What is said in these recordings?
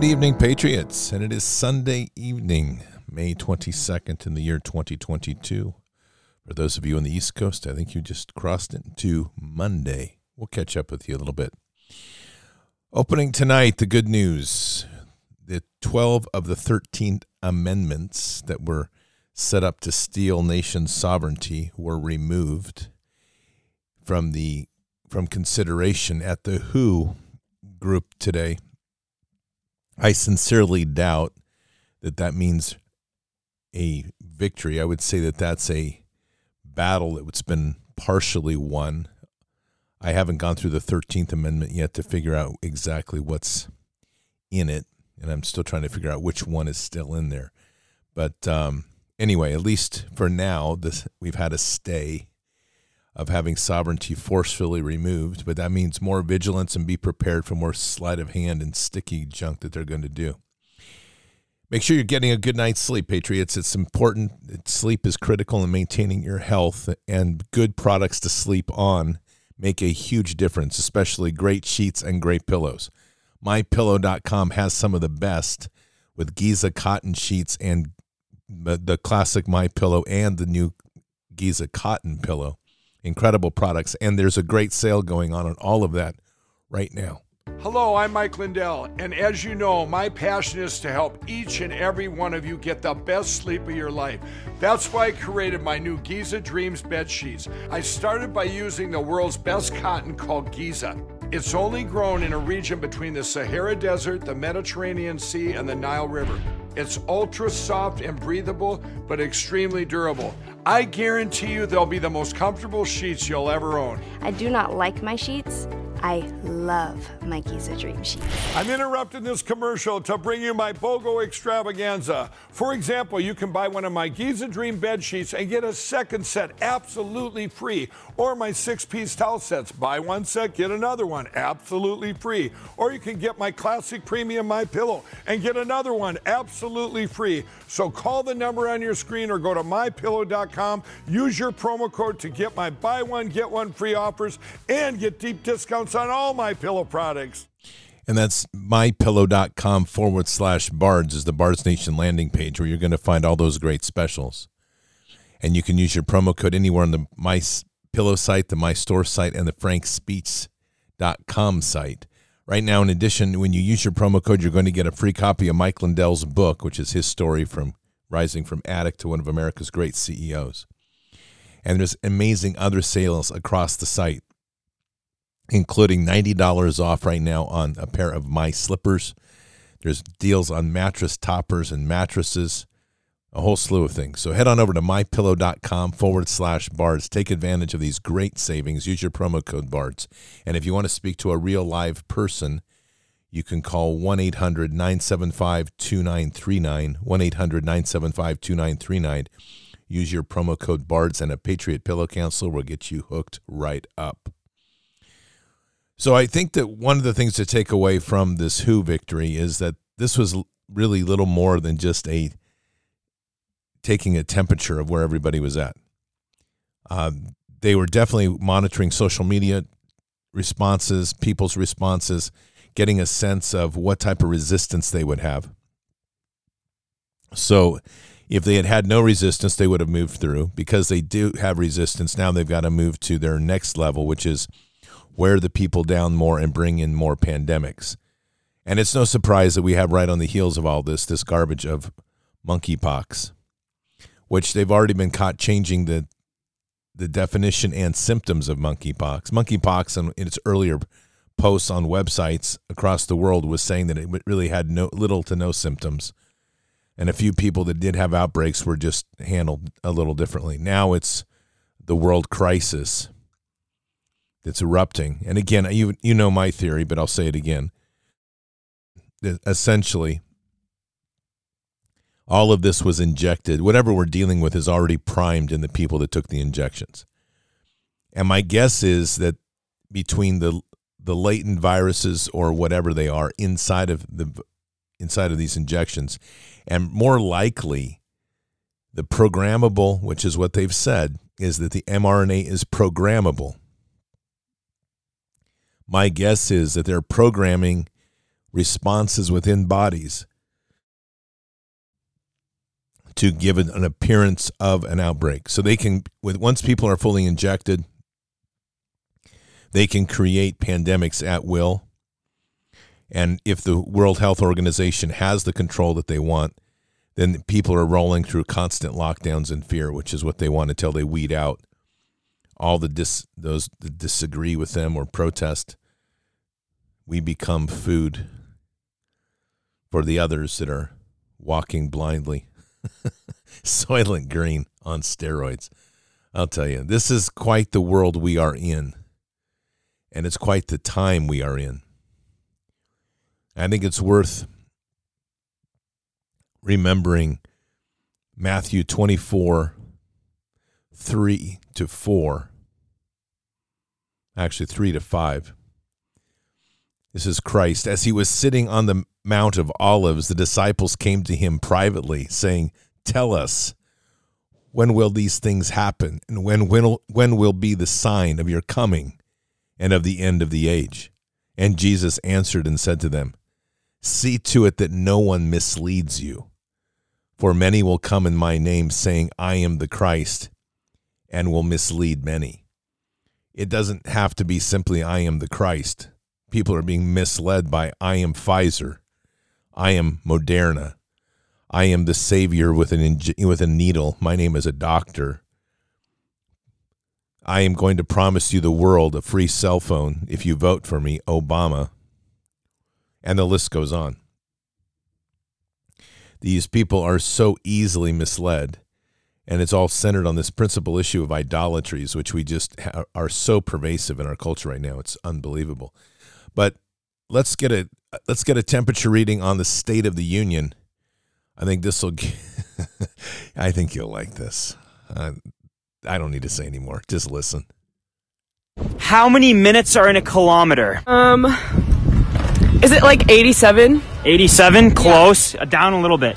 Good evening, Patriots. And it is Sunday evening, May 22nd in the year 2022. For those of you on the East Coast, I think you just crossed into Monday. We'll catch up with you a little bit. Opening tonight, the good news the 12 of the 13 amendments that were set up to steal nation sovereignty were removed from the from consideration at the WHO group today. I sincerely doubt that that means a victory. I would say that that's a battle that's been partially won. I haven't gone through the 13th Amendment yet to figure out exactly what's in it, and I'm still trying to figure out which one is still in there. But um, anyway, at least for now, this we've had a stay of having sovereignty forcefully removed, but that means more vigilance and be prepared for more sleight of hand and sticky junk that they're going to do. Make sure you're getting a good night's sleep, Patriots. It's important. Sleep is critical in maintaining your health, and good products to sleep on make a huge difference, especially great sheets and great pillows. MyPillow.com has some of the best with Giza cotton sheets and the classic My Pillow and the new Giza cotton pillow incredible products, and there's a great sale going on on all of that right now. Hello, I'm Mike Lindell, and as you know, my passion is to help each and every one of you get the best sleep of your life. That's why I created my new Giza Dreams bed sheets. I started by using the world's best cotton called Giza. It's only grown in a region between the Sahara Desert, the Mediterranean Sea, and the Nile River. It's ultra soft and breathable, but extremely durable. I guarantee you they'll be the most comfortable sheets you'll ever own. I do not like my sheets. I love my Giza Dream Sheets. I'm interrupting this commercial to bring you my BOGO extravaganza. For example, you can buy one of my Giza Dream bed sheets and get a second set absolutely free. Or my six piece towel sets. Buy one set, get another one absolutely free. Or you can get my classic premium My Pillow and get another one absolutely free. So call the number on your screen or go to mypillow.com. Use your promo code to get my buy one, get one free offers and get deep discounts discounts on all my pillow products. And that's mypillow.com forward slash bards is the Bards Nation landing page where you're going to find all those great specials. And you can use your promo code anywhere on the My Pillow site, the My Store site, and the frankspeech.com site. Right now, in addition, when you use your promo code, you're going to get a free copy of Mike Lindell's book, which is his story from rising from addict to one of America's great CEOs. And there's amazing other sales across the site including $90 off right now on a pair of my slippers. There's deals on mattress toppers and mattresses, a whole slew of things. So head on over to mypillow.com forward slash bards. Take advantage of these great savings. Use your promo code bards. And if you want to speak to a real live person, you can call 1 800 975 2939. 1 800 975 2939. Use your promo code BARDS, and a Patriot Pillow Counselor will get you hooked right up. So I think that one of the things to take away from this WHO victory is that this was really little more than just a taking a temperature of where everybody was at. Uh, they were definitely monitoring social media responses, people's responses, getting a sense of what type of resistance they would have. So, if they had had no resistance, they would have moved through. Because they do have resistance, now they've got to move to their next level, which is wear the people down more and bring in more pandemics. And it's no surprise that we have right on the heels of all this this garbage of monkeypox, which they've already been caught changing the the definition and symptoms of monkeypox. Monkeypox in, its earlier posts on websites across the world was saying that it really had no little to no symptoms. And a few people that did have outbreaks were just handled a little differently. Now it's the world crisis that's erupting. And again, you you know my theory, but I'll say it again. Essentially, all of this was injected. Whatever we're dealing with is already primed in the people that took the injections. And my guess is that between the the latent viruses or whatever they are inside of the inside of these injections, and more likely the programmable, which is what they've said, is that the mRNA is programmable my guess is that they're programming responses within bodies to give an appearance of an outbreak. So they can, with once people are fully injected, they can create pandemics at will. And if the World Health Organization has the control that they want, then people are rolling through constant lockdowns and fear, which is what they want until they weed out all the dis, those that disagree with them or protest. We become food for the others that are walking blindly. Soylent Green on steroids. I'll tell you, this is quite the world we are in, and it's quite the time we are in. I think it's worth remembering Matthew 24, 3 to 4, actually 3 to 5. This is Christ. As he was sitting on the Mount of Olives, the disciples came to him privately, saying, Tell us, when will these things happen? And when, when, when will be the sign of your coming and of the end of the age? And Jesus answered and said to them, See to it that no one misleads you. For many will come in my name, saying, I am the Christ, and will mislead many. It doesn't have to be simply, I am the Christ. People are being misled by, I am Pfizer, I am Moderna, I am the Savior with an, with a needle. My name is a doctor. I am going to promise you the world a free cell phone if you vote for me, Obama. And the list goes on. These people are so easily misled. And it's all centered on this principal issue of idolatries, which we just ha- are so pervasive in our culture right now. It's unbelievable. But let's get a let's get a temperature reading on the State of the Union. I think this will. I think you'll like this. Uh, I don't need to say anymore. Just listen. How many minutes are in a kilometer? Um, is it like 87? 87, close. Uh, Down a little bit.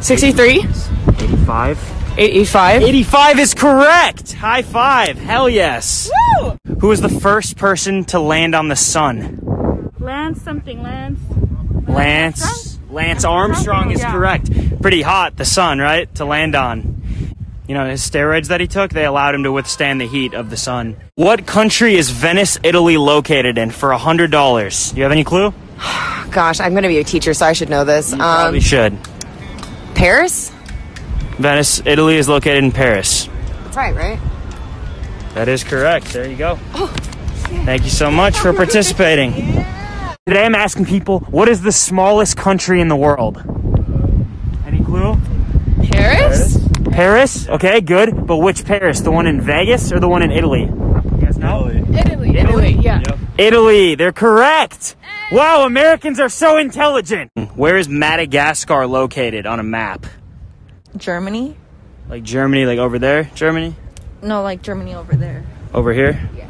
63? 85. 85? 85 is correct. High five. Hell yes. Woo! Who was the first person to land on the sun? Lance something, Lance. Lance. Lance Armstrong is Yeah. correct. Pretty hot, the sun, right? To land on. You know, his steroids that he took, they allowed him to withstand the heat of the sun. What country is Venice, Italy located in for $100? You have any clue? Gosh, I'm going to be a teacher, so I should know this. Probably Um, should. Paris? Venice, Italy is located in Paris. That's right, right? That is correct. There you go. Oh. Thank you so much for participating. Today I'm asking people, what is the smallest country in the world? Any clue? Paris? Paris? Okay, good. But which Paris? The one in Vegas or the one in Italy? You guys know? Italy. Italy, yeah. Italy, they're correct. Wow, Americans are so intelligent. Where is Madagascar located on a map? Germany? Like Germany, like over there? Germany? No, like Germany over there. Over here? Yeah.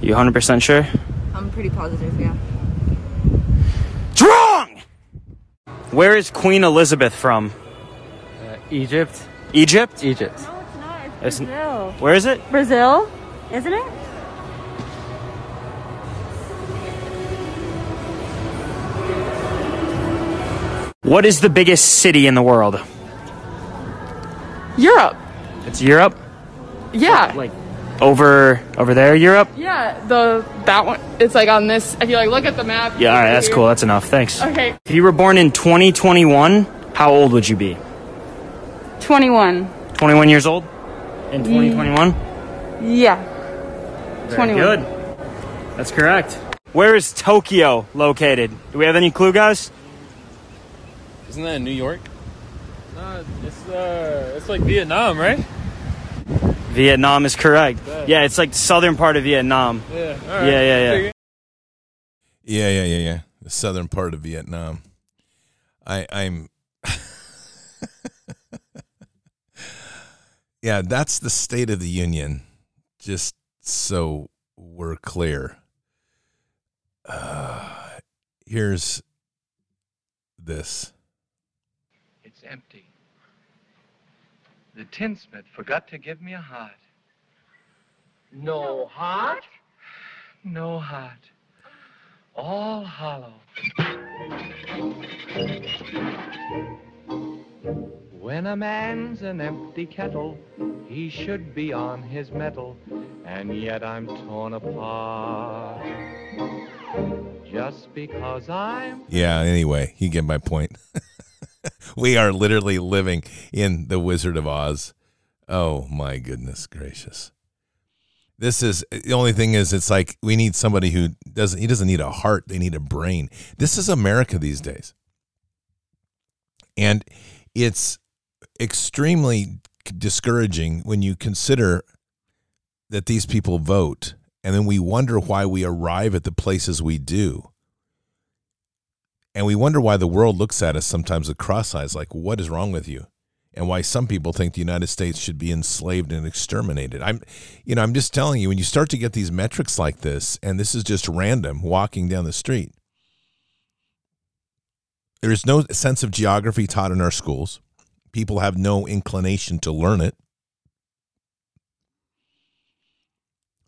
You 100% sure? I'm pretty positive, yeah. Wrong! Where is Queen Elizabeth from? Uh, Egypt. Egypt? Egypt. No, it's not. It's- It's Brazil. Where is it? Brazil, isn't it? What is the biggest city in the world? Europe. It's Europe? Yeah. Like over over there, Europe? Yeah, the that one. It's like on this. If you like look at the map. Yeah, all right, that's cool. That's enough. Thanks. Okay. If you were born in 2021, how old would you be? 21. 21 years old? In mm. 2021? Yeah. Very 21. good. That's correct. Where is Tokyo located? Do we have any clue, guys? Isn't that in New York? No, it's uh, it's like Vietnam, right? Vietnam is correct. Yeah, it's like the southern part of Vietnam. Yeah. All Yeah, yeah, yeah. Yeah, yeah, yeah, yeah. The southern part of Vietnam. I, I'm. yeah, that's the State of the Union. Just so we're clear. Uh, here's this. It's empty. The tinsmith forgot to give me a heart. No heart? No heart. All hollow. When a man's an empty kettle, he should be on his mettle, and yet I'm torn apart. Just because I'm Yeah, anyway, you get my point. we are literally living in the Wizard of Oz. Oh my goodness gracious. This is the only thing is it's like we need somebody who doesn't he doesn't need a heart, they need a brain. This is America these days. And it's extremely discouraging when you consider that these people vote and then we wonder why we arrive at the places we do. And we wonder why the world looks at us sometimes with cross eyes, like, what is wrong with you? And why some people think the United States should be enslaved and exterminated. I'm, you know, I'm just telling you, when you start to get these metrics like this, and this is just random walking down the street, there is no sense of geography taught in our schools. People have no inclination to learn it.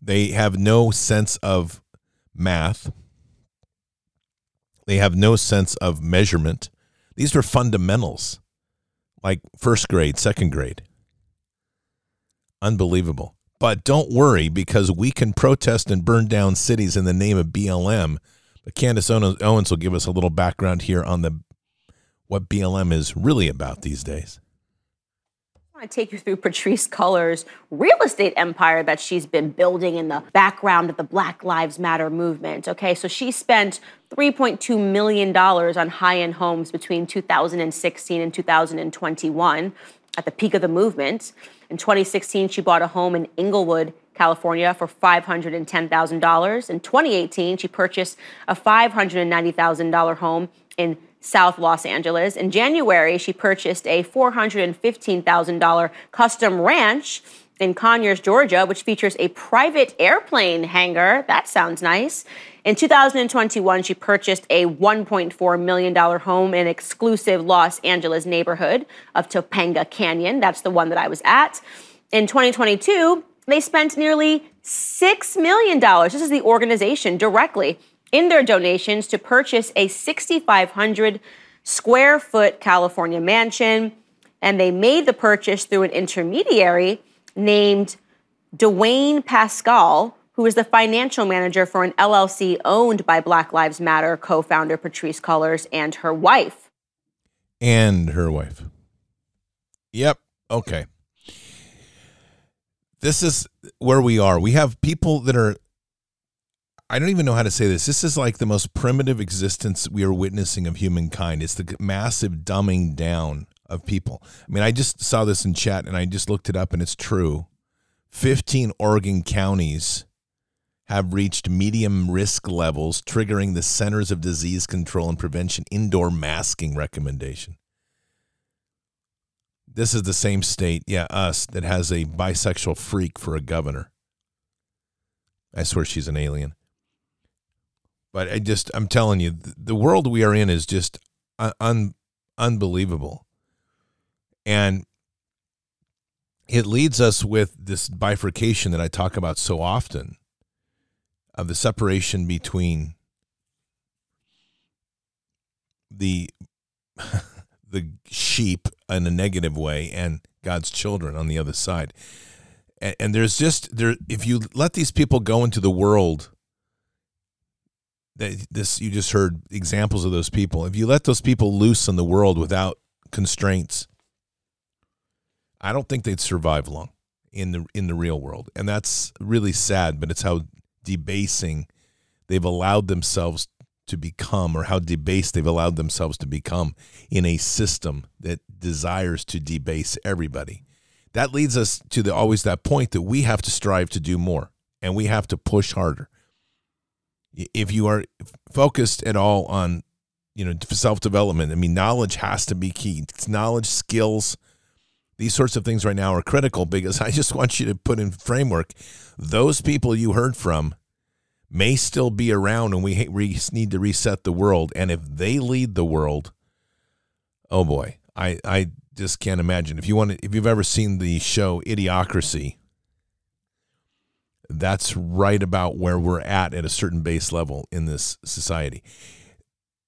They have no sense of math. They have no sense of measurement. These are fundamentals, like first grade, second grade. Unbelievable. But don't worry because we can protest and burn down cities in the name of BLM. But Candace Owens will give us a little background here on the what BLM is really about these days. Want to take you through Patrisse Cullors' real estate empire that she's been building in the background of the Black Lives Matter movement. Okay, so she spent $3.2 million on high end homes between 2016 and 2021 at the peak of the movement. In 2016, she bought a home in Inglewood, California for $510,000. In 2018, she purchased a $590,000 home in South Los Angeles. In January, she purchased a $415,000 custom ranch in Conyers, Georgia, which features a private airplane hangar. That sounds nice. In 2021, she purchased a $1.4 million home in exclusive Los Angeles neighborhood of Topanga Canyon. That's the one that I was at. In 2022, they spent nearly $6 million. This is the organization directly in their donations to purchase a 6,500 square foot California mansion. And they made the purchase through an intermediary named Dyane Pascal, who is the financial manager for an LLC owned by Black Lives Matter co founder Patrisse Cullors and her wife. And her wife. Yep. Okay. This is where we are. We have people that are I don't even know how to say this. This is like the most primitive existence we are witnessing of humankind. It's the massive dumbing down of people. I mean, I just saw this in chat and I just looked it up and it's true. 15 Oregon counties have reached medium risk levels, triggering the Centers of Disease Control and Prevention indoor masking recommendation. This is the same state, yeah, us, that has a bisexual freak for a governor. I swear she's an alien. But I just, I'm telling you, the world we are in is just un, unbelievable. And it leads us with this bifurcation that I talk about so often of the separation between the the sheep in a negative way and God's children on the other side. And, and there's just there if you let these people go into the world this you just heard examples of those people. If you let those people loose in the world without constraints, I don't think they'd survive long in the in the real world. And that's really sad, but it's how debasing they've allowed themselves to become or how debased they've allowed themselves to become in a system that desires to debase everybody. That leads us to the always that point that we have to strive to do more and we have to push harder if you are focused at all on you know self development, I mean, knowledge has to be key. It's knowledge, skills, these sorts of things right now are critical because I just want you to put in framework. Those people you heard from may still be around, and we need to reset the world. And if they lead the world, oh boy, I I just can't imagine. If you want, to, if you've ever seen the show Idiocracy, that's right about where we're at at a certain base level in this society.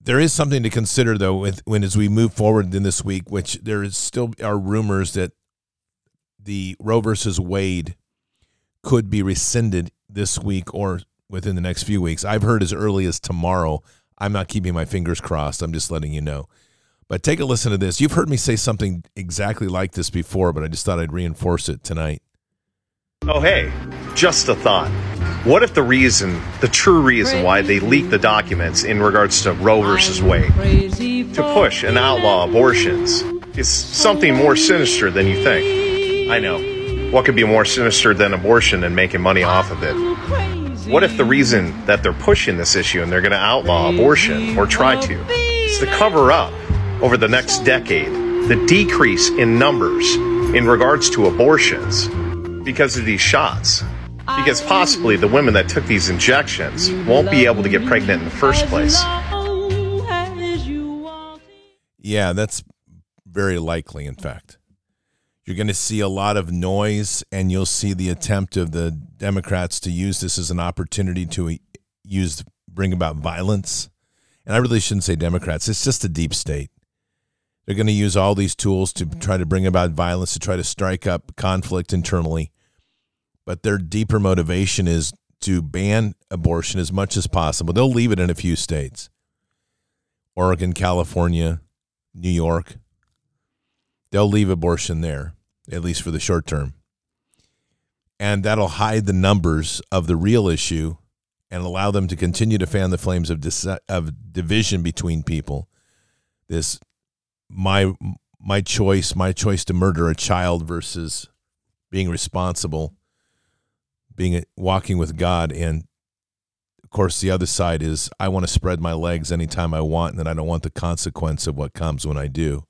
there is something to consider though with when as we move forward in this week, which there is still are rumors that the Roe versus Wade could be rescinded this week or within the next few weeks. I've heard as early as tomorrow. I'm not keeping my fingers crossed. I'm just letting you know. But take a listen to this. You've heard me say something exactly like this before, but I just thought I'd reinforce it tonight. Oh, hey, just a thought. What if the reason, the true reason why they leaked the documents in regards to Roe versus Wade, to push and outlaw abortions, is something more sinister than you think? I know. What could be more sinister than abortion and making money off of it? What if the reason that they're pushing this issue and they're going to outlaw abortion or try to is to cover up over the next decade the decrease in numbers in regards to abortions because of these shots? Because possibly the women that took these injections won't be able to get pregnant in the first place. Yeah, that's very likely, in fact. You're going to see a lot of noise, and you'll see the attempt of the Democrats to use this as an opportunity to use bring about violence. And I really shouldn't say Democrats; it's just a deep state. They're going to use all these tools to mm-hmm. try to bring about violence, to try to strike up conflict internally. But their deeper motivation is to ban abortion as much as possible. They'll leave it in a few states Oregon, California, New York. They'll leave abortion there, at least for the short term. And that'll hide the numbers of the real issue and allow them to continue to fan the flames of, dis- of division between people. This my my choice, my choice to murder a child versus being responsible, being walking with God, and of course the other side is I want to spread my legs anytime I want, and then I don't want the consequence of what comes when I do.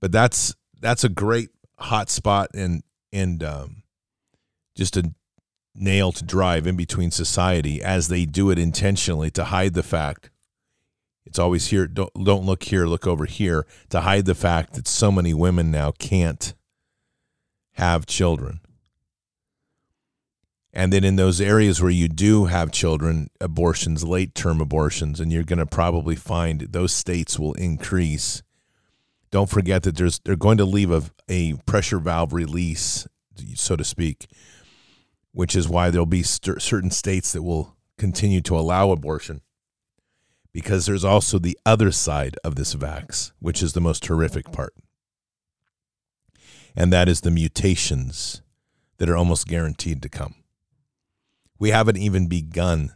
But that's that's a great hot spot and and um, just a nail to drive in between society as they do it intentionally to hide the fact it's always here. Don't don't look here. Look over here to hide the fact that so many women now can't have children. And then in those areas where you do have children, abortions, late term abortions, and you're going to probably find those states will increase. Don't forget that there's they're going to leave a, a pressure valve release, so to speak, which is why there'll be st- certain states that will continue to allow abortion because there's also the other side of this vax, which is the most horrific part. And that is the mutations that are almost guaranteed to come. We haven't even begun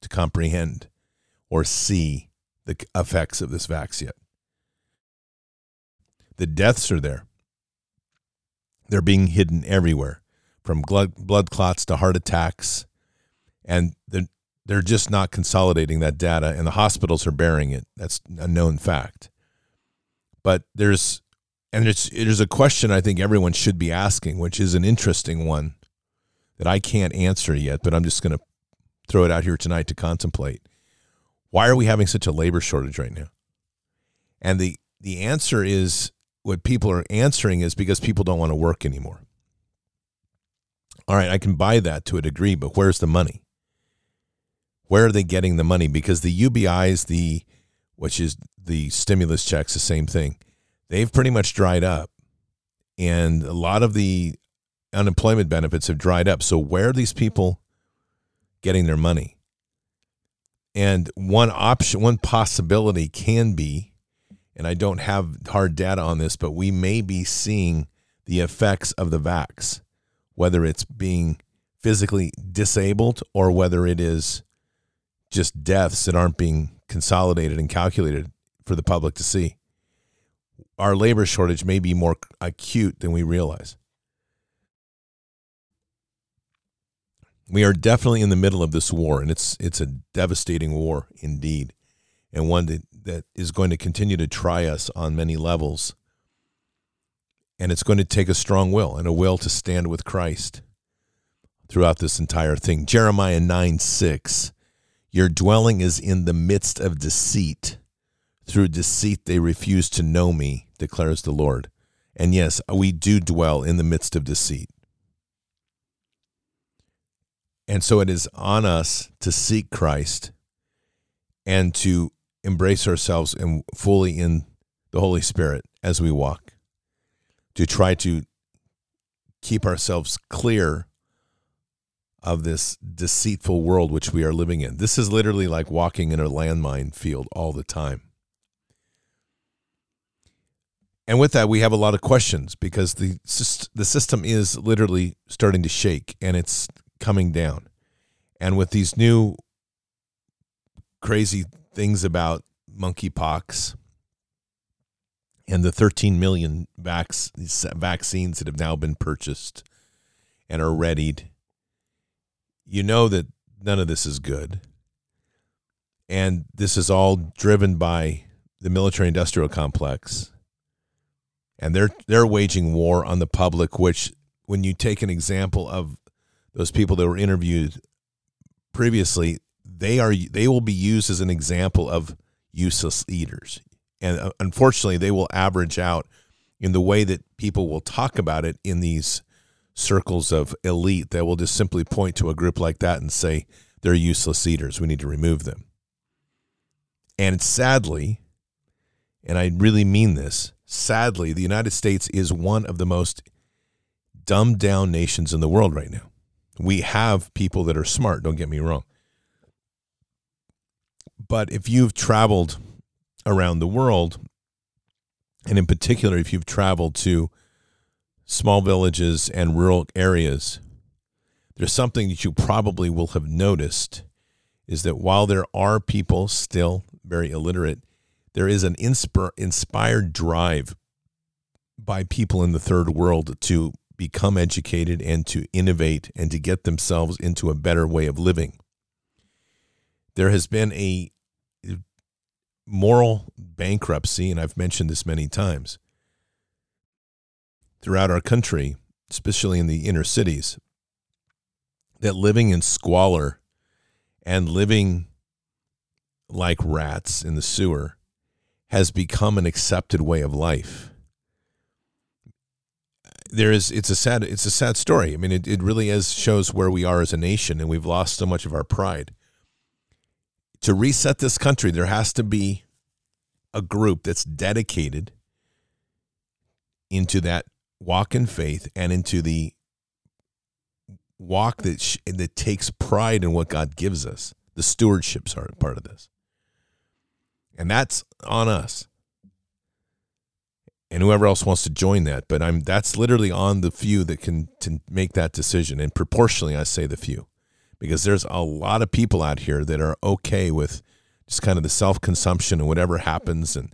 to comprehend or see the effects of this vax yet. The deaths are there. They're being hidden everywhere, from blood, blood clots to heart attacks. And the, they're just not consolidating that data, and the hospitals are bearing it. That's a known fact. But there's, and it's there's a question I think everyone should be asking, which is an interesting one that I can't answer yet, but I'm just going to throw it out here tonight to contemplate. Why are we having such a labor shortage right now? And the the answer is what people are answering is because people don't want to work anymore. All right, I can buy that to a degree, but where's the money? Where are they getting the money? Because the UBIs, the which is the stimulus checks, the same thing. They've pretty much dried up, and a lot of the unemployment benefits have dried up. So where are these people getting their money? And one option, one possibility can be, and I don't have hard data on this, but we may be seeing the effects of the vax, whether it's being physically disabled or whether it is just deaths that aren't being consolidated and calculated for the public to see. Our labor shortage may be more acute than we realize. We are definitely in the middle of this war, and it's it's a devastating war indeed, and one that, that is going to continue to try us on many levels. And it's going to take a strong will and a will to stand with Christ throughout this entire thing. Jeremiah 9 6 your dwelling is in the midst of deceit. Through deceit they refuse to know me, declares the Lord. And yes, we do dwell in the midst of deceit. And so it is on us to seek Christ and to embrace ourselves and fully in the Holy Spirit as we walk, to try to keep ourselves clear of this deceitful world which we are living in. This is literally like walking in a landmine field all the time. And with that, we have a lot of questions because the the system is literally starting to shake and it's coming down. And with these new crazy things about monkeypox and the 13 million vac- vaccines that have now been purchased and are readied, you know that none of this is good. And this is all driven by the military industrial complex. And they're they're waging war on the public, which when you take an example of those people that were interviewed previously, they are they will be used as an example of useless eaters and uh, unfortunately they will average out in the way that people will talk about it in these circles of elite that will just simply point to a group like that and say they're useless eaters. We need to remove them. And sadly and i really mean this sadly the united states is one of the most dumbed down nations in the world right now. We have people that are smart don't get me wrong. But if you've traveled around the world. And in particular, if you've traveled to small villages and rural areas, there's something that you probably will have noticed is that while there are people still very illiterate, there is an inspir- inspired drive by people in the third world to become educated and to innovate and to get themselves into a better way of living. There has been a moral bankruptcy, and I've mentioned this many times, throughout our country, especially in the inner cities, that living in squalor and living like rats in the sewer has become an accepted way of life. There is it's a sad it's a sad story. I mean it, it really is shows where we are as a nation and we've lost so much of our pride to reset this country, there has to be a group that's dedicated into that walk in faith and into the walk that sh- that takes pride in what God gives us. The stewardship's are part of this, and that's on us. And whoever else wants to join that, but I'm that's literally on the few that can to make that decision, and proportionally, I say the few because there's a lot of people out here that are okay with just kind of the self consumption and whatever happens. And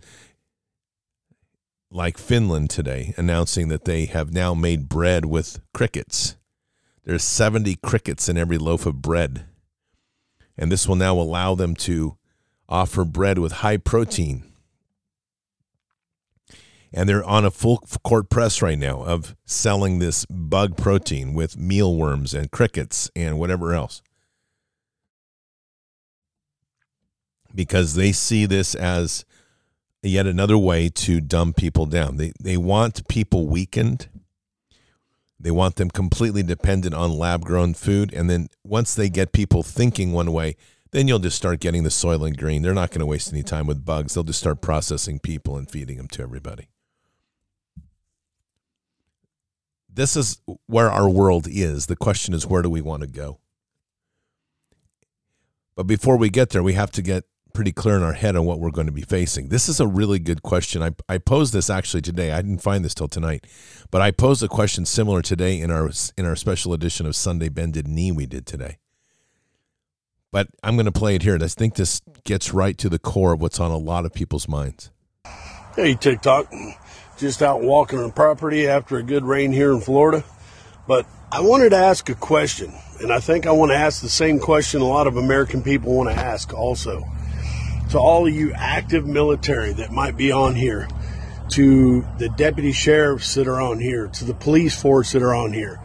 like Finland today announcing that they have now made bread with crickets. There's 70 crickets in every loaf of bread. And this will now allow them to offer bread with high protein. And they're on a full court press right now of selling this bug protein with mealworms and crickets and whatever else. Because they see this as yet another way to dumb people down. They, they want people weakened. They want them completely dependent on lab grown food. And then once they get people thinking one way, then you'll just start getting the Soylent Green. They're not going to waste any time with bugs. They'll just start processing people and feeding them to everybody. this is where our world is. The question is, where do we want to go? But before we get there, we have to get pretty clear in our head on what we're going to be facing. This is a really good question. I, I posed this actually today. I didn't find this till tonight, but I posed a question similar today in our in our special edition of Sunday Bended Knee we did today. But I'm going to play it here. I think this gets right to the core of what's on a lot of people's minds. Hey, TikTok just out walking on property after a good rain here in Florida. But I wanted to ask a question, and I think I want to ask the same question a lot of American people want to ask also. To all of you active military that might be on here, to the deputy sheriffs that are on here, to the police force that are on here.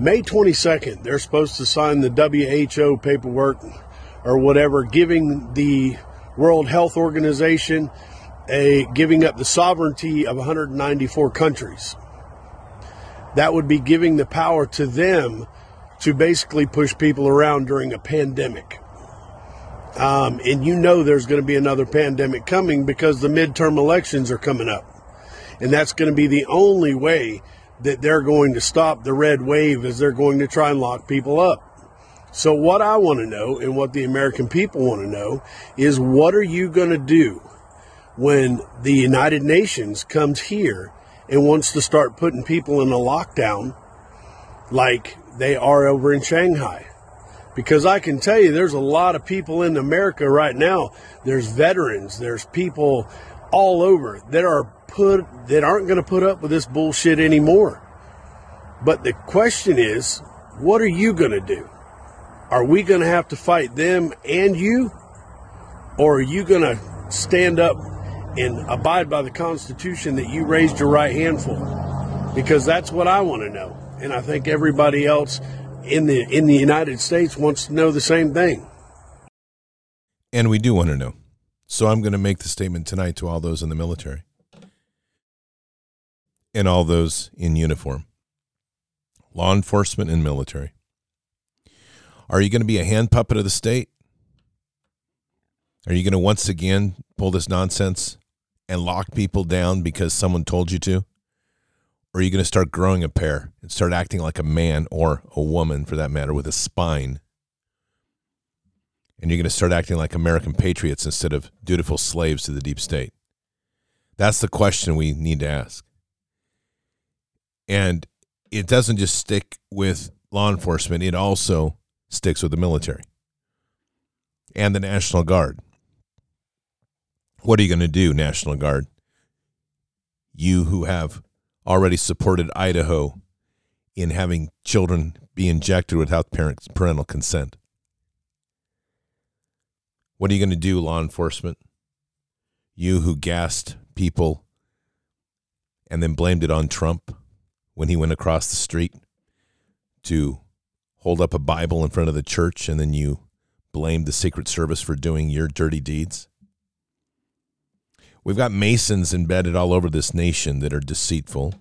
May 22nd, they're supposed to sign the WHO paperwork or whatever, giving the World Health Organization a giving up the sovereignty of 194 countries. That would be giving the power to them to basically push people around during a pandemic. Um, and you know there's going to be another pandemic coming because the midterm elections are coming up. And that's going to be the only way that they're going to stop the red wave is they're going to try and lock people up. So what I want to know and what the American people want to know is what are you going to do when the United Nations comes here and wants to start putting people in a lockdown like they are over in Shanghai? Because I can tell you there's a lot of people in America right now. There's veterans, there's people all over that are put that aren't going to put up with this bullshit anymore. But the question is, what are you going to do? Are we going to have to fight them and you? Or are you going to stand up and abide by the Constitution that you raised your right hand for? Because that's what I want to know. And I think everybody else in the in the United States wants to know the same thing. And we do want to know. So I'm going to make the statement tonight to all those in the military and all those in uniform, law enforcement and military. Are you going to be a hand puppet of the state? Are you going to once again pull this nonsense and lock people down because someone told you to? Or are you going to start growing a pair and start acting like a man or a woman, for that matter, with a spine? And you're going to start acting like American patriots instead of dutiful slaves to the deep state? That's the question we need to ask. And it doesn't just stick with law enforcement, it also sticks with the military and the National Guard. What are you going to do, National Guard? You who have already supported Idaho in having children be injected without parental consent. What are you going to do, law enforcement? You who gassed people and then blamed it on Trump when he went across the street to hold up a Bible in front of the church and then you blamed the Secret Service for doing your dirty deeds? We've got Masons embedded all over this nation that are deceitful.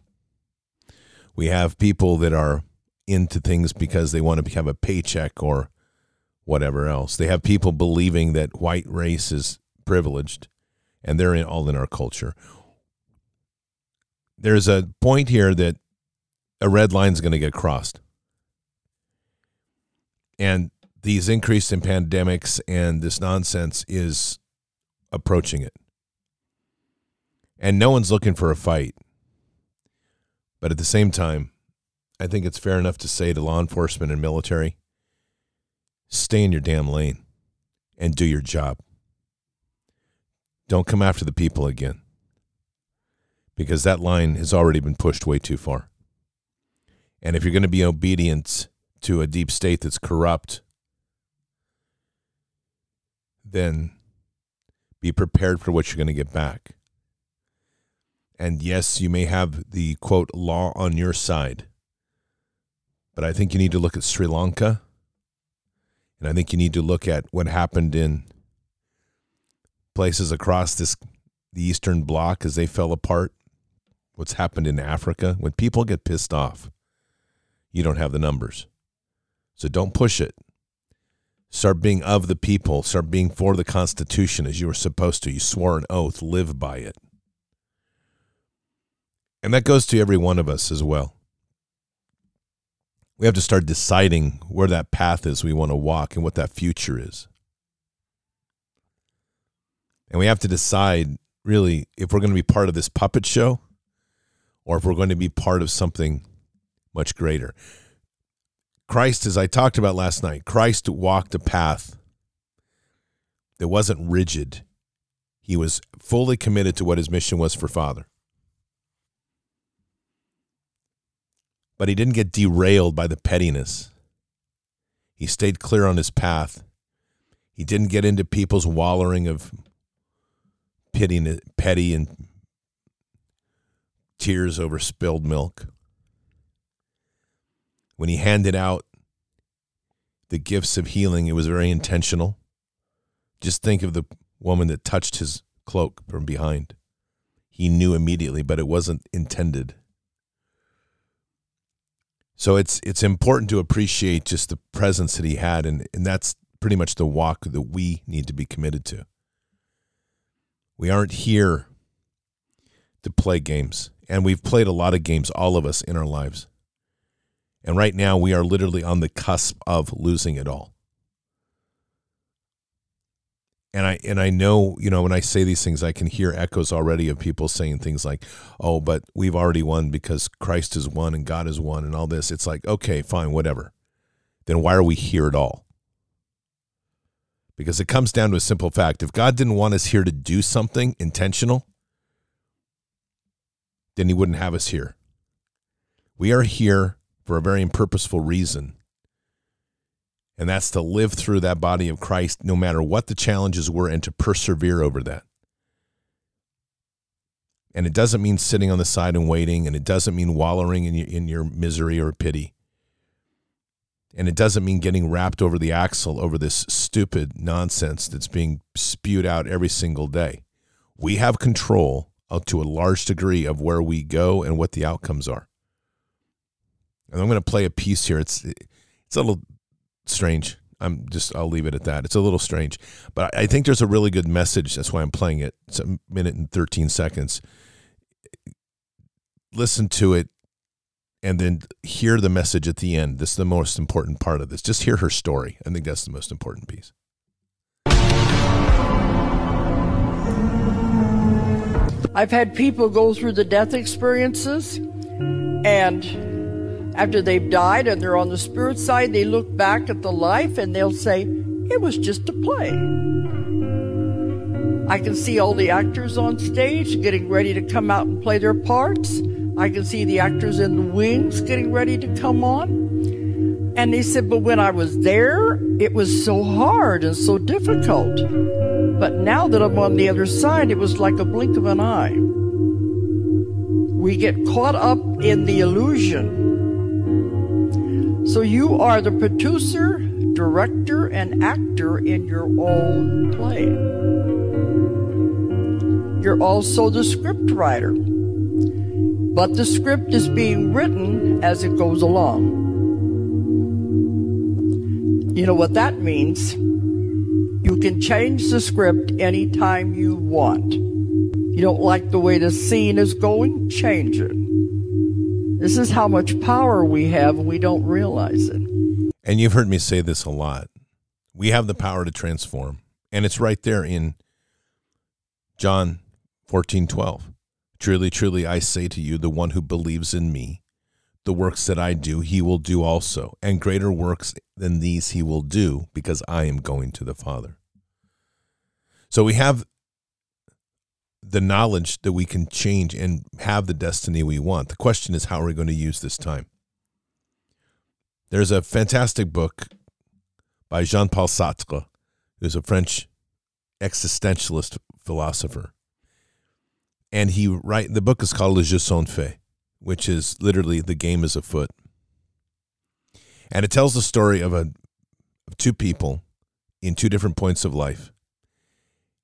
We have people that are into things because they want to have a paycheck or whatever else. They have people believing that white race is privileged, and they're in, all in our culture. There's a point here that a red line is going to get crossed. And these increase in pandemics and this nonsense is approaching it. And no one's looking for a fight. But at the same time, I think it's fair enough to say to law enforcement and military stay in your damn lane and do your job. Don't come after the people again because that line has already been pushed way too far. And if you're going to be obedient to a deep state that's corrupt, then be prepared for what you're going to get back. And yes, you may have the quote law on your side. But I think you need to look at Sri Lanka. And I think you need to look at what happened in places across this the Eastern Bloc as they fell apart. What's happened in Africa. When people get pissed off, you don't have the numbers. So don't push it. Start being of the people. Start being for the Constitution as you were supposed to. You swore an oath. Live by it. And that goes to every one of us as well. We have to start deciding where that path is we want to walk and what that future is. And we have to decide really if we're going to be part of this puppet show or if we're going to be part of something much greater. Christ, as I talked about last night, Christ walked a path that wasn't rigid. He was fully committed to what his mission was for Father. But he didn't get derailed by the pettiness. He stayed clear on his path. He didn't get into people's wallowing of pity, petty and tears over spilled milk. When he handed out the gifts of healing, it was very intentional. Just think of the woman that touched his cloak from behind. He knew immediately, but it wasn't intended. So it's it's important to appreciate just the presence that he had, and and that's pretty much the walk that we need to be committed to. We aren't here to play games. And we've played a lot of games, all of us, in our lives. And right now, we are literally on the cusp of losing it all. And I and I know, you know, when I say these things, I can hear echoes already of people saying things like, "Oh, but we've already won because Christ is one and God is one and all this." It's like, okay, fine, whatever. Then why are we here at all? Because it comes down to a simple fact: if God didn't want us here to do something intentional, then He wouldn't have us here. We are here for a very purposeful reason and that's to live through that body of Christ no matter what the challenges were and to persevere over that. And it doesn't mean sitting on the side and waiting, and it doesn't mean wallowing in your, in your misery or pity. And it doesn't mean getting wrapped over the axle over this stupid nonsense that's being spewed out every single day. We have control uh, to a large degree of where we go and what the outcomes are. And I'm going to play a piece here. It's it's a little strange. I'm just I'll leave it at that. It's a little strange, but I think there's a really good message. That's why I'm playing it. It's a minute and 13 seconds. Listen to it and then hear the message at the end. This is the most important part of this. Just hear her story. I think that's the most important piece. I've had people go through the death experiences and after they've died and they're on the spirit side, they look back at the life and they'll say, it was just a play. I can see all the actors on stage getting ready to come out and play their parts. I can see the actors in the wings getting ready to come on. And they said, but when I was there, it was so hard and so difficult. But now that I'm on the other side, it was like a blink of an eye. We get caught up in the illusion so you are the producer, director, and actor in your own play. You're also the script writer. But the script is being written as it goes along. You know what that means? You can change the script anytime you want. You don't like the way the scene is going? Change it. This is how much power we have we don't realize it. And you've heard me say this a lot. We have the power to transform. And it's right there in John 14, 12. Truly, truly, I say to you, the one who believes in me, the works that I do, he will do also. And greater works than these he will do, because I am going to the Father. So we have the knowledge that we can change and have the destiny we want. The question is, how are we going to use this time? There's a fantastic book by Jean Paul Sartre, who's a French existentialist philosopher. And he write the book is called Les jeux sont faits, which is literally the game is afoot. And it tells the story of a of two people in two different points of life.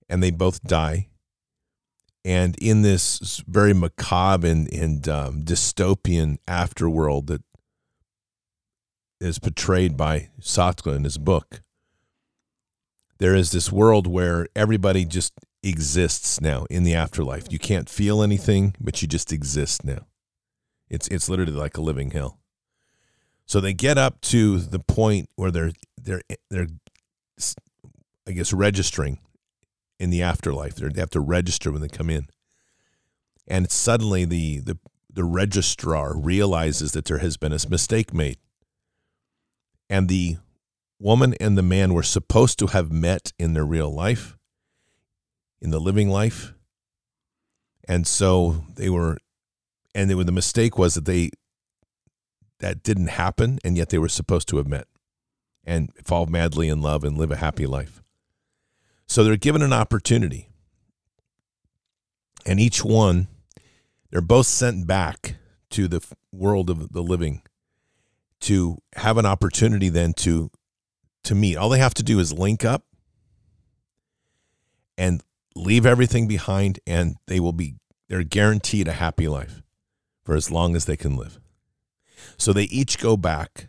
And they both die and in this very macabre and, and um, dystopian afterworld that is portrayed by Sartre in his book, there is this world where everybody just exists now in the afterlife. You can't feel anything, but you just exist now. It's it's literally like a living hell. So they get up to the point where they're they're they're I guess registering in the afterlife. They're, they have to register when they come in. And suddenly the, the, the registrar realizes that there has been a mistake made. And the woman and the man were supposed to have met in their real life, in the living life. And so they were, and they were, the mistake was that they, that didn't happen, and yet they were supposed to have met and fall madly in love and live a happy life. So they're given an opportunity. And each one, they're both sent back to the world of the living to have an opportunity then to to meet. All they have to do is link up and leave everything behind and they will be they're guaranteed a happy life for as long as they can live. So they each go back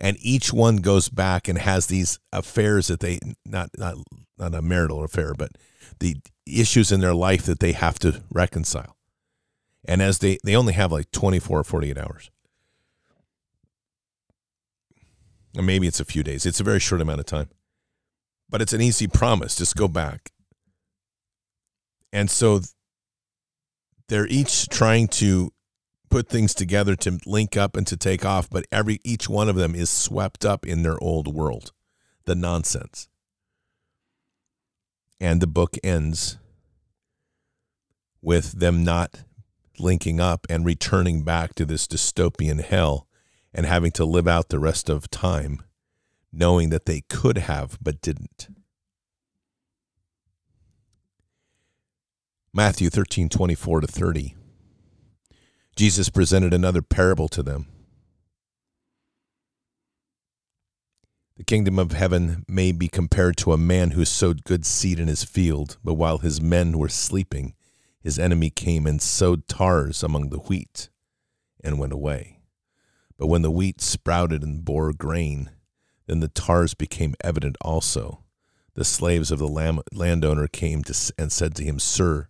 and each one goes back and has these affairs that they not not not a marital affair, but the issues in their life that they have to reconcile. And as they they only have like 24 or 48 hours. Maybe it's a few days. It's a very short amount of time. But it's an easy promise. Just go back. And so they're each trying to put things together to link up and to take off, but every each one of them is swept up in their old world, the nonsense. And the book ends with them not linking up and returning back to this dystopian hell and having to live out the rest of time knowing that they could have but didn't. Matthew 13, 24 to 30. Jesus presented another parable to them. The kingdom of heaven may be compared to a man who sowed good seed in his field, but while his men were sleeping, his enemy came and sowed tares among the wheat and went away. But when the wheat sprouted and bore grain, then the tares became evident also. The slaves of the landowner came to, and said to him, Sir,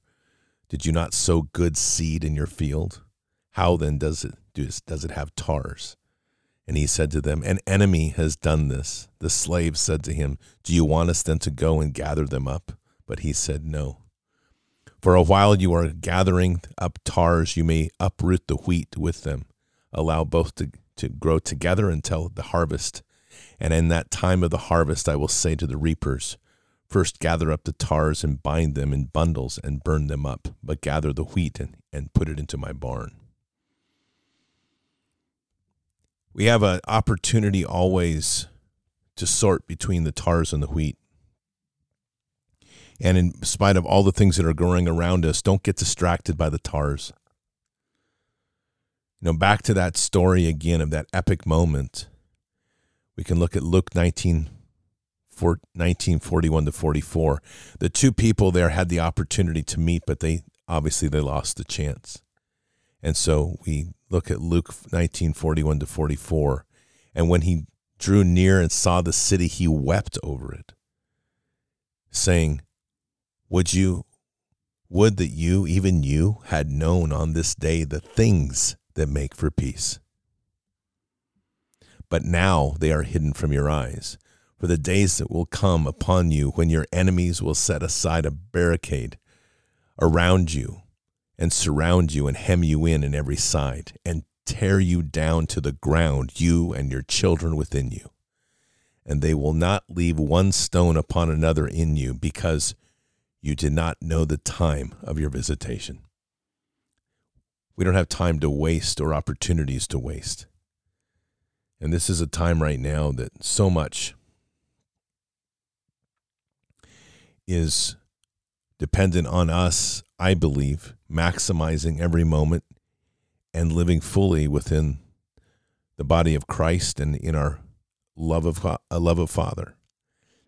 did you not sow good seed in your field? How then does it does it have tares? And he said to them, An enemy has done this. The slave said to him, Do you want us then to go and gather them up? But he said, No. For a while you are gathering up tares, you may uproot the wheat with them. Allow both to, to grow together until the harvest. And in that time of the harvest I will say to the reapers, First, gather up the tares and bind them in bundles and burn them up, but gather the wheat and, and put it into my barn. We have an opportunity always to sort between the tars and the wheat. And in spite of all the things that are growing around us, don't get distracted by the tars. You know, back to that story again of that epic moment. We can look at Luke 19 1941 to 44. The two people there had the opportunity to meet, but they obviously they lost the chance. And so we look at Luke 1941 to 44. And when he drew near and saw the city, he wept over it, saying, Would you, would that you, even you, had known on this day the things that make for peace. But now they are hidden from your eyes for the days that will come upon you when your enemies will set aside a barricade around you and surround you and hem you in on every side and tear you down to the ground, you and your children within you. And they will not leave one stone upon another in you because you did not know the time of your visitation. We don't have time to waste or opportunities to waste. And this is a time right now that so much is dependent on us, I believe, maximizing every moment and living fully within the body of Christ and in our love of a uh, love of Father.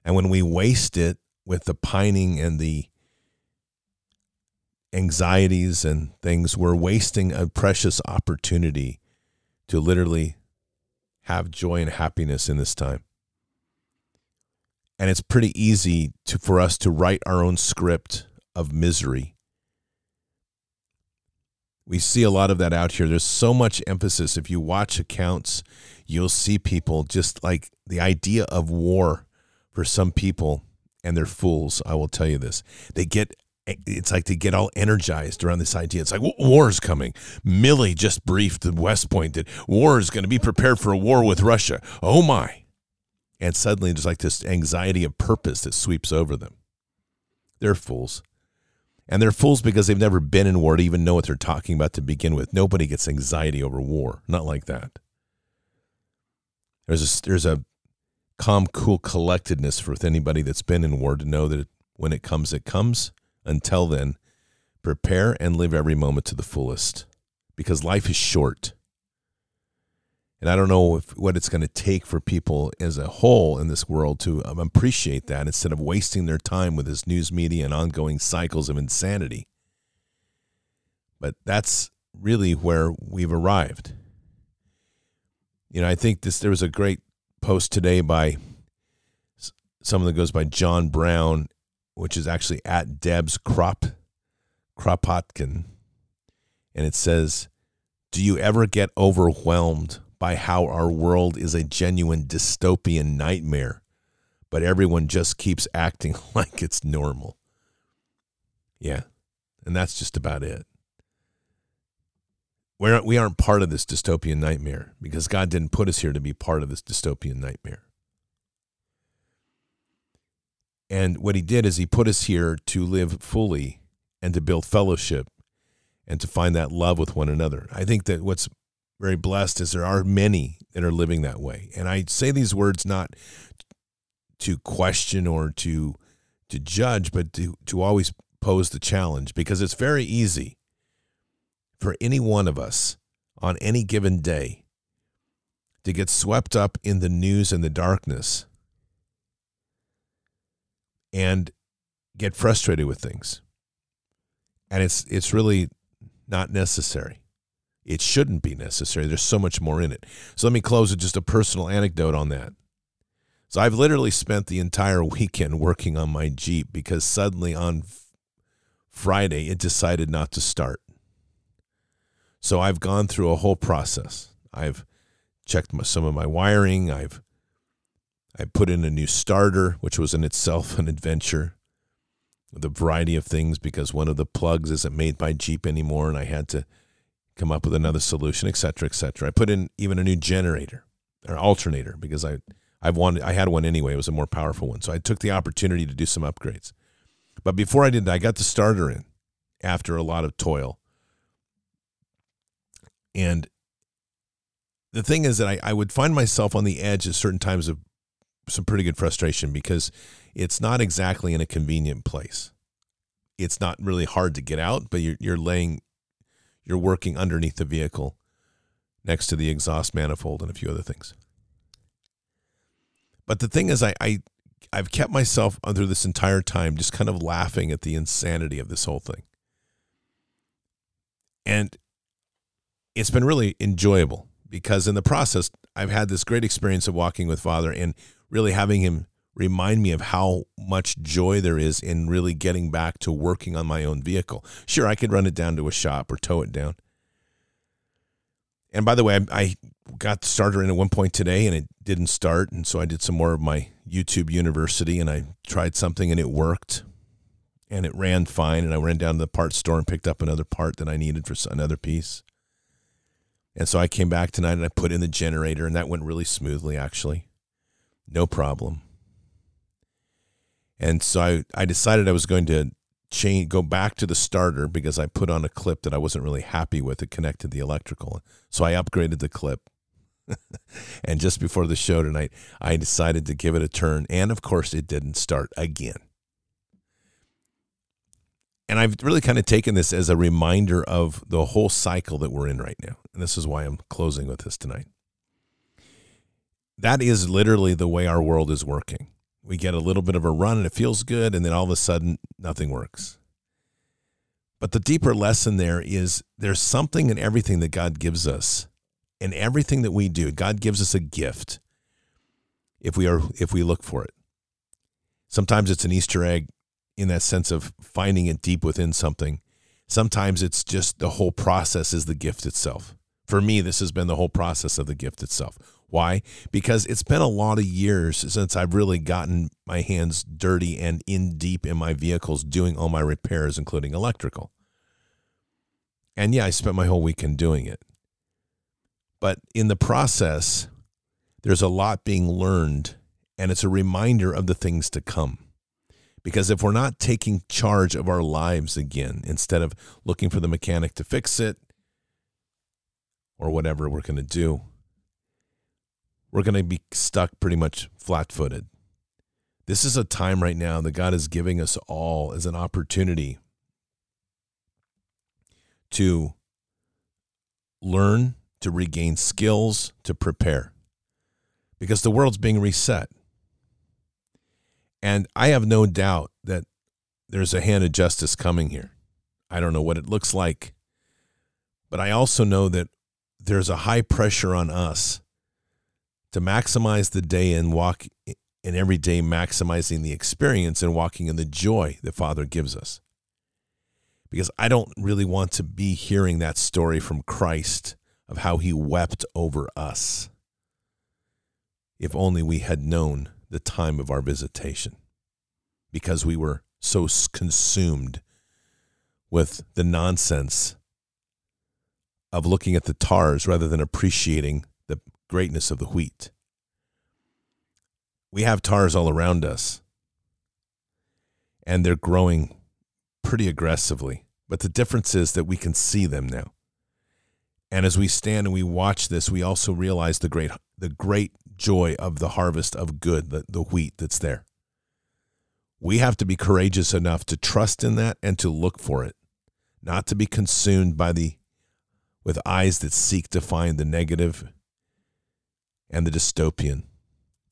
And when we waste it with the pining and the anxieties and things, we're wasting a precious opportunity to literally have joy and happiness in this time and it's pretty easy to for us to write our own script of misery. We see a lot of that out here. There's so much emphasis. If you watch accounts, you'll see people just like the idea of war for some people, and they're fools. I will tell you this. They get it's like they get all energized around this idea. It's like war is coming. Milley just briefed the West Point that war is going to be prepared for a war with Russia. Oh my! and suddenly there's like this anxiety of purpose that sweeps over them. They're fools. And they're fools because they've never been in war to even know what they're talking about to begin with. Nobody gets anxiety over war. Not like that. There's a, there's a calm, cool collectedness for with anybody that's been in war to know that when it comes, it comes. Until then, prepare and live every moment to the fullest because life is short. And I don't know if, what it's going to take for people as a whole in this world to um, appreciate that instead of wasting their time with this news media and ongoing cycles of insanity. But that's really where we've arrived. You know, I think this there was a great post today by someone that goes by John Brown, which is actually at Deb's Crop Kropotkin, and it says, "Do you ever get overwhelmed by how our world is a genuine dystopian nightmare, but everyone just keeps acting like it's normal?" Yeah, and that's just about it. We're, we aren't part of this dystopian nightmare because God didn't put us here to be part of this dystopian nightmare. And what he did is he put us here to live fully and to build fellowship and to find that love with one another. I think that what's very blessed is there are many that are living that way. And I say these words not to question or to to judge, but to, to always pose the challenge because it's very easy for any one of us on any given day to get swept up in the news and the darkness and get frustrated with things. And it's it's really not necessary. It shouldn't be necessary. There's so much more in it. So let me close with just a personal anecdote on that. So I've literally spent the entire weekend working on my Jeep because suddenly on Friday it decided not to start. So I've gone through a whole process. I've checked my, some of my wiring. I've I put in a new starter, which was in itself an adventure with a variety of things because one of the plugs isn't made by Jeep anymore, and I had to come up with another solution, et cetera, et cetera. I put in even a new generator or alternator because I I've wanted I had one anyway. It was a more powerful one, so I took the opportunity to do some upgrades. But before I did that, I got the starter in after a lot of toil. And the thing is that I, I would find myself on the edge at certain times of some pretty good frustration because it's not exactly in a convenient place. It's not really hard to get out, but you're, you're laying, you're working underneath the vehicle next to the exhaust manifold and a few other things. But the thing is, I, I I've kept myself through this entire time just kind of laughing at the insanity of this whole thing. And it's been really enjoyable because in the process, I've had this great experience of walking with Father and really having him remind me of how much joy there is in really getting back to working on my own vehicle. Sure, I could run it down to a shop or tow it down. And by the way, I, I got the starter in at one point today and it didn't start. And so I did some more of my YouTube University and I tried something and it worked and it ran fine. And I ran down to the parts store and picked up another part that I needed for another piece. And so I came back tonight and I put in the generator and that went really smoothly, actually. No problem. And so I, I decided I was going to change, go back to the starter because I put on a clip that I wasn't really happy with. It connected the electrical. So I upgraded the clip and just before the show tonight, I decided to give it a turn. And of course, it didn't start again. And I've really kind of taken this as a reminder of the whole cycle that we're in right now. And this is why I'm closing with this tonight. That is literally the way our world is working. We get a little bit of a run and it feels good, and then all of a sudden, nothing works. But the deeper lesson there is there's something in everything that God gives us in everything that we do, God gives us a gift if we are if we look for it. Sometimes it's an Easter egg in that sense of finding it deep within something. Sometimes it's just the whole process is the gift itself. For me, this has been the whole process of the gift itself. Why? Because it's been a lot of years since I've really gotten my hands dirty and in deep in my vehicles doing all my repairs, including electrical. And yeah, I spent my whole weekend doing it. But in the process, there's a lot being learned, and it's a reminder of the things to come. Because if we're not taking charge of our lives again, instead of looking for the mechanic to fix it or whatever we're going to do, we're going to be stuck pretty much flat footed. This is a time right now that God is giving us all as an opportunity to learn to regain skills, to prepare, because the world's being reset. And I have no doubt that there's a hand of justice coming here. I don't know what it looks like, but I also know that there's a high pressure on us to maximize the day and walk in every day, maximizing the experience and walking in the joy that Father gives us. Because I don't really want to be hearing that story from Christ of how he wept over us. If only we had known the time of our visitation, because we were so consumed with the nonsense of looking at the tars rather than appreciating the greatness of the wheat. We have tars all around us, and they're growing pretty aggressively. But the difference is that we can see them now. And as we stand and we watch this, we also realize the great the great joy of the harvest of good, the, the wheat that's there. We have to be courageous enough to trust in that and to look for it, not to be consumed by the with eyes that seek to find the negative and the dystopian.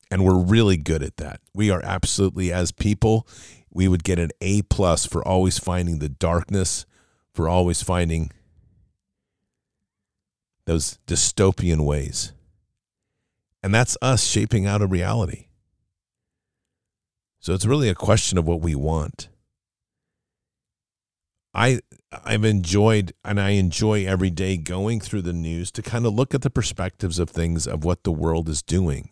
And we're really good at that. We are absolutely, as people, we would get an A plus for always finding the darkness, for always finding those dystopian ways. And that's us shaping out a reality. So it's really a question of what we want. I I've enjoyed and I enjoy every day going through the news to kind of look at the perspectives of things of what the world is doing.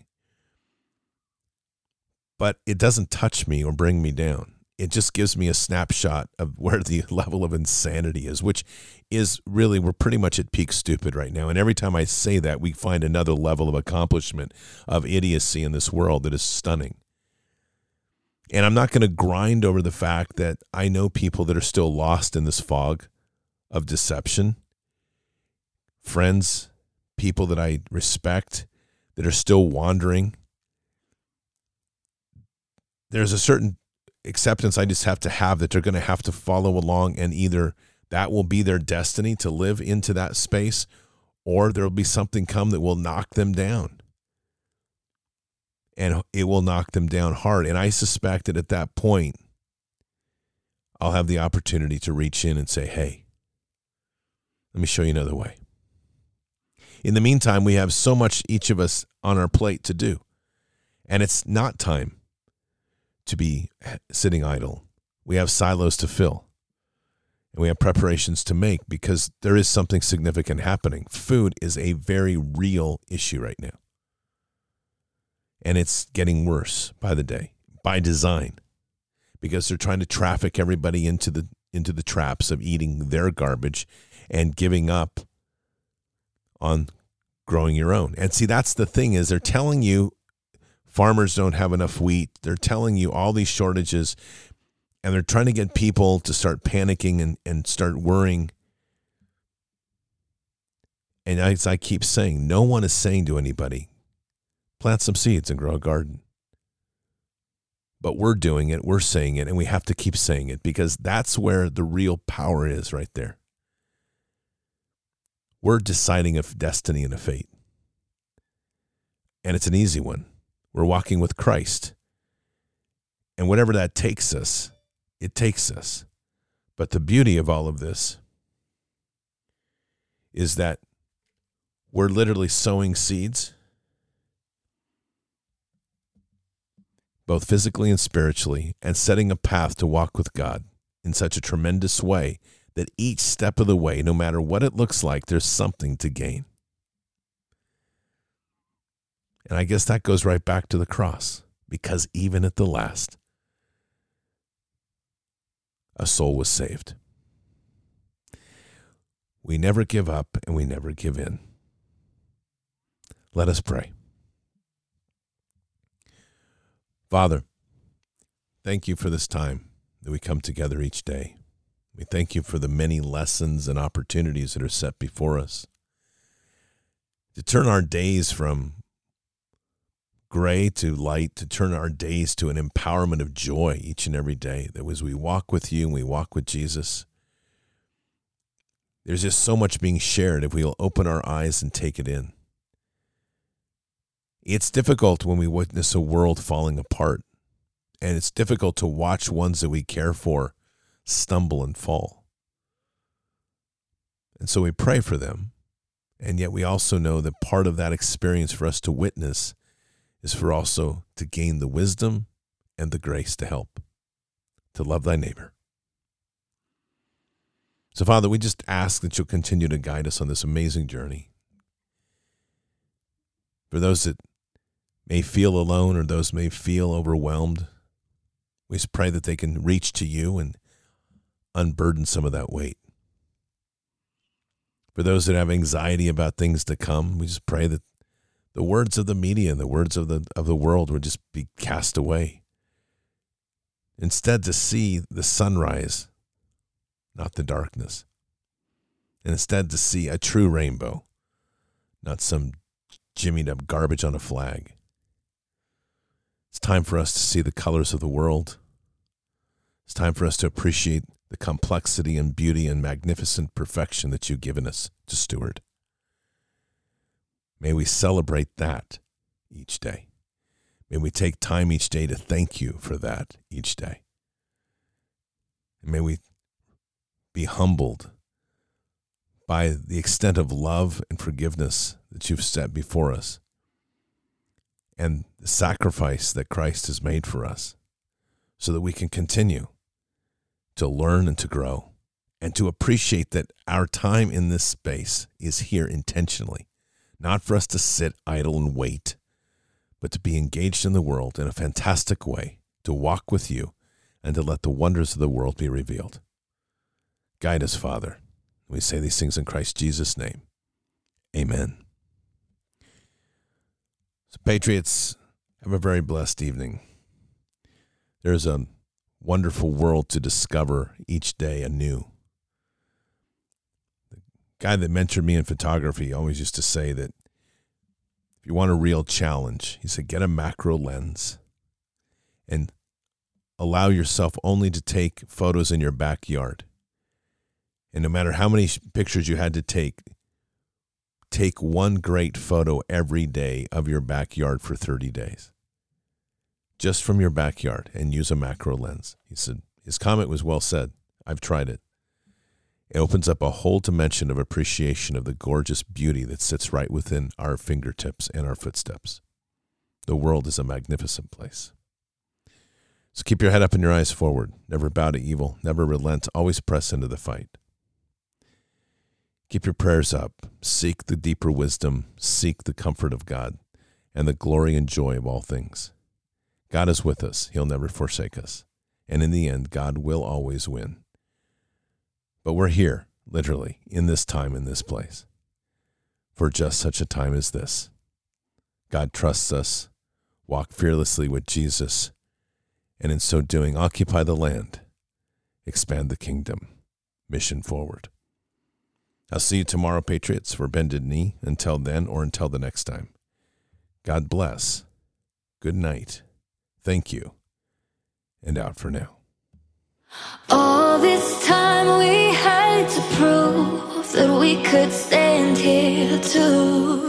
But it doesn't touch me or bring me down. It just gives me a snapshot of where the level of insanity is, which is really, we're pretty much at peak stupid right now. And every time I say that, we find another level of accomplishment of idiocy in this world that is stunning. And I'm not going to grind over the fact that I know people that are still lost in this fog of deception. Friends, people that I respect that are still wandering. There's a certain acceptance I just have to have that they're going to have to follow along and either that will be their destiny to live into that space or there will be something come that will knock them down and it will knock them down hard. And I suspect that at that point, I'll have the opportunity to reach in and say, hey, let me show you another way. In the meantime, we have so much each of us on our plate to do. And it's not time to be sitting idle. We have silos to fill and we have preparations to make because there is something significant happening. Food is a very real issue right now and it's getting worse by the day by design because they're trying to traffic everybody into the into the traps of eating their garbage and giving up on growing your own. And see that's the thing is they're telling you farmers don't have enough wheat. They're telling you all these shortages and they're trying to get people to start panicking and, and start worrying. And as I keep saying, no one is saying to anybody, plant some seeds and grow a garden. But we're doing it, we're saying it, and we have to keep saying it because that's where the real power is right there. We're deciding a destiny and a fate. And it's an easy one. We're walking with Christ. And whatever that takes us, it takes us. But the beauty of all of this is that we're literally sowing seeds both physically and spiritually, and setting a path to walk with God in such a tremendous way that each step of the way, no matter what it looks like, there's something to gain. And I guess that goes right back to the cross, because even at the last, a soul was saved. We never give up and we never give in. Let us pray. Father, thank you for this time that we come together each day. We thank you for the many lessons and opportunities that are set before us. To turn our days from gray to light, to turn our days to an empowerment of joy each and every day. That as we walk with you and we walk with Jesus, there's just so much being shared if we'll open our eyes and take it in. It's difficult when we witness a world falling apart, and it's difficult to watch ones that we care for stumble and fall. And so we pray for them, and yet we also know that part of that experience for us to witness is for also to gain the wisdom and the grace to help, to love thy neighbor. So, Father, we just ask that you'll continue to guide us on this amazing journey. For those that may feel alone or those may feel overwhelmed, we just pray that they can reach to you and unburden some of that weight. For those that have anxiety about things to come, we just pray that the words of the media and the words of the of the world would just be cast away. Instead to see the sunrise, not the darkness. And instead to see a true rainbow, not some jimmied up garbage on a flag. It's time for us to see the colors of the world. It's time for us to appreciate the complexity and beauty and magnificent perfection that you've given us to steward. May we celebrate that each day. May we take time each day to thank you for that each day. And may we be humbled by the extent of love and forgiveness that you've set before us and the sacrifice that Christ has made for us so that we can continue to learn and to grow and to appreciate that our time in this space is here intentionally, not for us to sit idle and wait, but to be engaged in the world in a fantastic way, to walk with you, and to let the wonders of the world be revealed. Guide us, Father. We say these things in Christ Jesus' name. Amen. So, Patriots, have a very blessed evening. There's a wonderful world to discover each day anew. The guy that mentored me in photography always used to say that if you want a real challenge, he said, get a macro lens and allow yourself only to take photos in your backyard. And no matter how many pictures you had to take, take one great photo every day of your backyard for 30 days just from your backyard and use a macro lens. He said, his comment was well said. I've tried it. It opens up a whole dimension of appreciation of the gorgeous beauty that sits right within our fingertips and our footsteps. The world is a magnificent place. So keep your head up and your eyes forward. Never bow to evil. Never relent. Always press into the fight. Keep your prayers up. Seek the deeper wisdom. Seek the comfort of God and the glory and joy of all things. God is with us. He'll never forsake us. And in the end, God will always win. But we're here, literally, in this time, in this place, for just such a time as this. God trusts us. Walk fearlessly with Jesus. And in so doing, occupy the land, expand the kingdom, mission forward. I'll see you tomorrow, Patriots, for Bended Knee. Until then, or until the next time. God bless. Good night. Thank you. And out for now. All this time we had to prove that we could stand here too.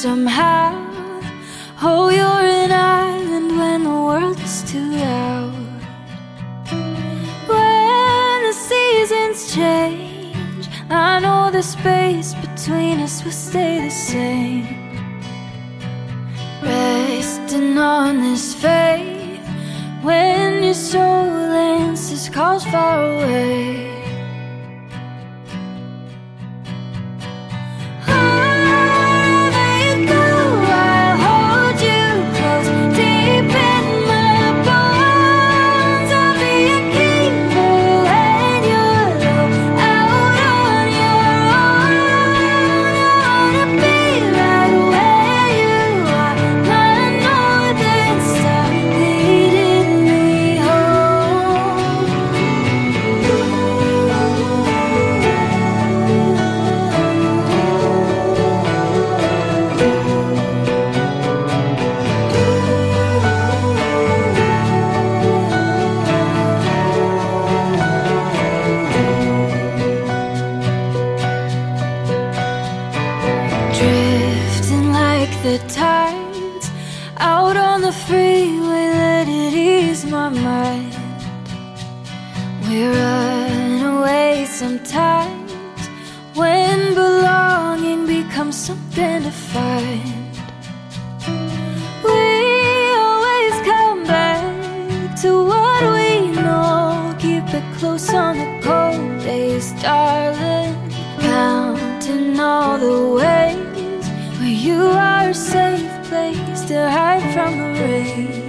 somehow. We always come back to what we know. Keep it close on the cold days, darling. Counting all the ways where you are a safe place to hide from the rain.